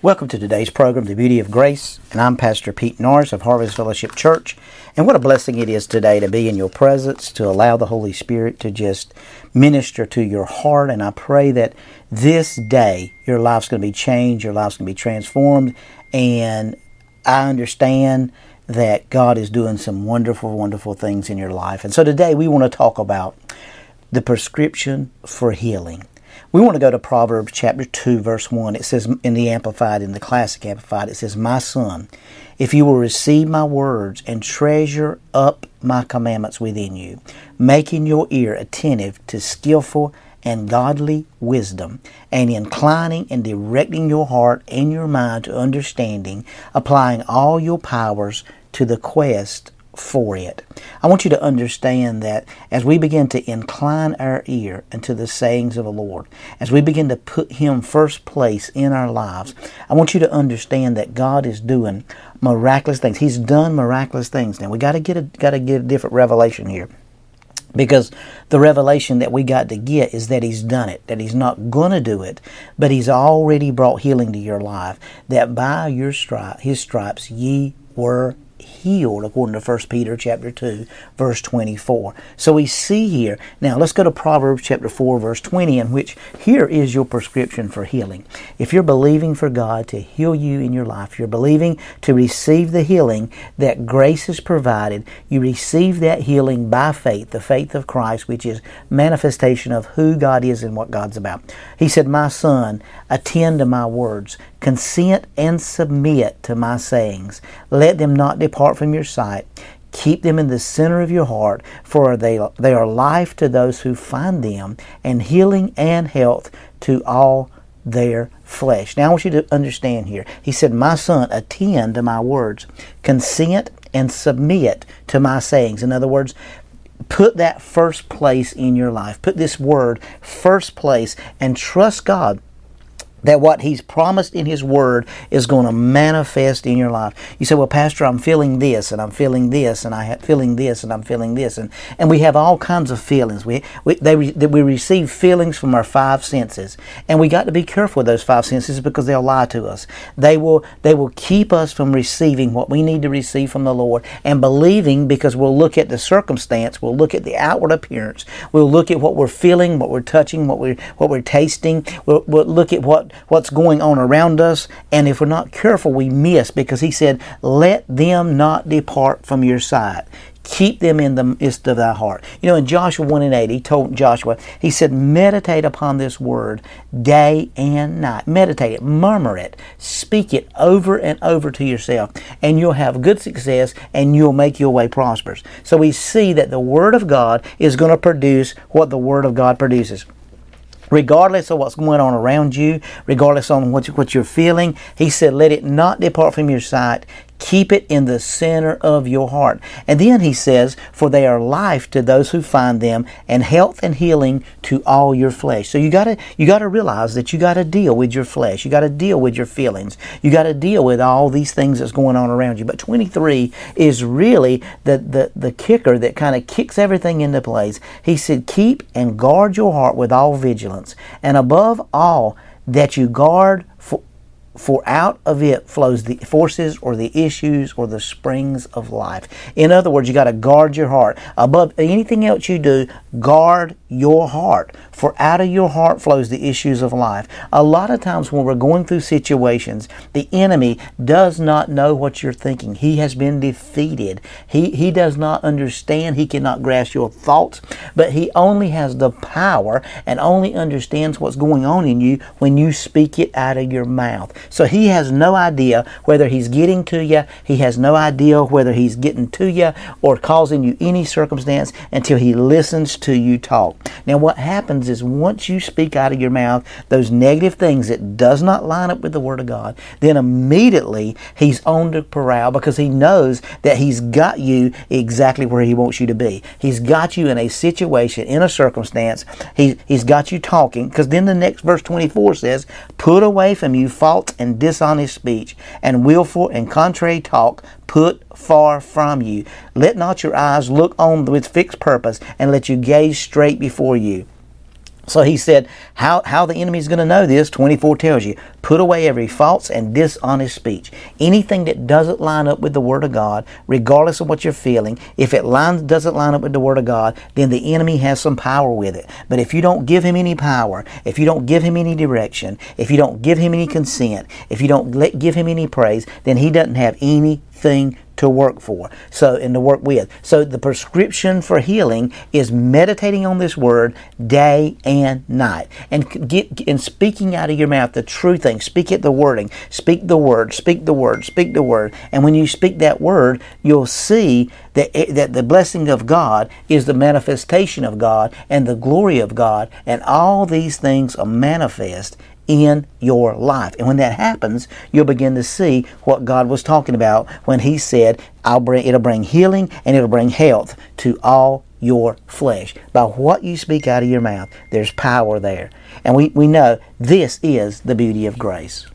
Welcome to today's program, The Beauty of Grace, and I'm Pastor Pete Norris of Harvest Fellowship Church. And what a blessing it is today to be in your presence, to allow the Holy Spirit to just minister to your heart. And I pray that this day your life's going to be changed, your life's going to be transformed. And I understand that God is doing some wonderful, wonderful things in your life. And so today we want to talk about the prescription for healing. We want to go to Proverbs chapter 2, verse 1. It says in the Amplified, in the Classic Amplified, it says, My son, if you will receive my words and treasure up my commandments within you, making your ear attentive to skillful and godly wisdom, and inclining and directing your heart and your mind to understanding, applying all your powers to the quest for it. I want you to understand that as we begin to incline our ear unto the sayings of the Lord, as we begin to put Him first place in our lives, I want you to understand that God is doing miraculous things. He's done miraculous things. Now we got to get a got to get a different revelation here. Because the revelation that we got to get is that He's done it, that He's not going to do it, but He's already brought healing to your life. That by your stripe, His stripes ye were healed according to 1 Peter chapter 2 verse 24. So we see here. Now let's go to Proverbs chapter 4 verse 20 in which here is your prescription for healing. If you're believing for God to heal you in your life, you're believing to receive the healing that grace has provided, you receive that healing by faith, the faith of Christ which is manifestation of who God is and what God's about. He said, "My son, attend to my words, consent and submit to my sayings. Let them not depart from your sight. Keep them in the center of your heart, for they, they are life to those who find them, and healing and health to all their flesh. Now I want you to understand here. He said, My son, attend to my words, consent and submit to my sayings. In other words, put that first place in your life. Put this word first place and trust God that what he's promised in his word is going to manifest in your life. You say, "Well, pastor, I'm feeling this and I'm feeling this and I'm feeling this and I'm feeling this." And and we have all kinds of feelings. We we they that we receive feelings from our five senses. And we got to be careful with those five senses because they'll lie to us. They will they will keep us from receiving what we need to receive from the Lord and believing because we'll look at the circumstance, we'll look at the outward appearance, we'll look at what we're feeling, what we're touching, what we're what we're tasting, we'll, we'll look at what what's going on around us. And if we're not careful, we miss because he said, Let them not depart from your sight. Keep them in the midst of thy heart. You know, in Joshua 1 and 8, he told Joshua, he said, Meditate upon this word day and night. Meditate it, murmur it, speak it over and over to yourself, and you'll have good success and you'll make your way prosperous. So we see that the Word of God is going to produce what the Word of God produces regardless of what's going on around you, regardless on what, what you're feeling. He said, let it not depart from your sight. Keep it in the center of your heart. And then he says, For they are life to those who find them, and health and healing to all your flesh. So you gotta you gotta realize that you gotta deal with your flesh. You gotta deal with your feelings. You gotta deal with all these things that's going on around you. But 23 is really the, the, the kicker that kind of kicks everything into place. He said, Keep and guard your heart with all vigilance, and above all, that you guard for out of it flows the forces or the issues or the springs of life. In other words, you got to guard your heart. Above anything else you do, guard your heart. For out of your heart flows the issues of life. A lot of times when we're going through situations, the enemy does not know what you're thinking. He has been defeated. He, he does not understand. He cannot grasp your thoughts, but he only has the power and only understands what's going on in you when you speak it out of your mouth. So he has no idea whether he's getting to you. He has no idea whether he's getting to you or causing you any circumstance until he listens to you talk. Now what happens is once you speak out of your mouth those negative things that does not line up with the Word of God, then immediately he's on the prowl because he knows that he's got you exactly where he wants you to be. He's got you in a situation, in a circumstance. He, he's got you talking because then the next verse 24 says, Put away from you false and dishonest speech, and willful and contrary talk put far from you. Let not your eyes look on with fixed purpose, and let you gaze straight before you. So he said, how, how the enemy is going to know this, 24 tells you, put away every false and dishonest speech. Anything that doesn't line up with the Word of God, regardless of what you're feeling, if it lines, doesn't line up with the Word of God, then the enemy has some power with it. But if you don't give him any power, if you don't give him any direction, if you don't give him any consent, if you don't let, give him any praise, then he doesn't have anything to work for. So, and to work with. So, the prescription for healing is meditating on this word day and night, and get and speaking out of your mouth the true thing. Speak it, the wording. Speak the word. Speak the word. Speak the word. And when you speak that word, you'll see that eh, that the blessing of God is the manifestation of God and the glory of God, and all these things are manifest in your life. And when that happens, you'll begin to see what God was talking about when He said, I'll bring, it'll bring healing and it'll bring health to all your flesh. By what you speak out of your mouth, there's power there. And we, we know this is the beauty of grace.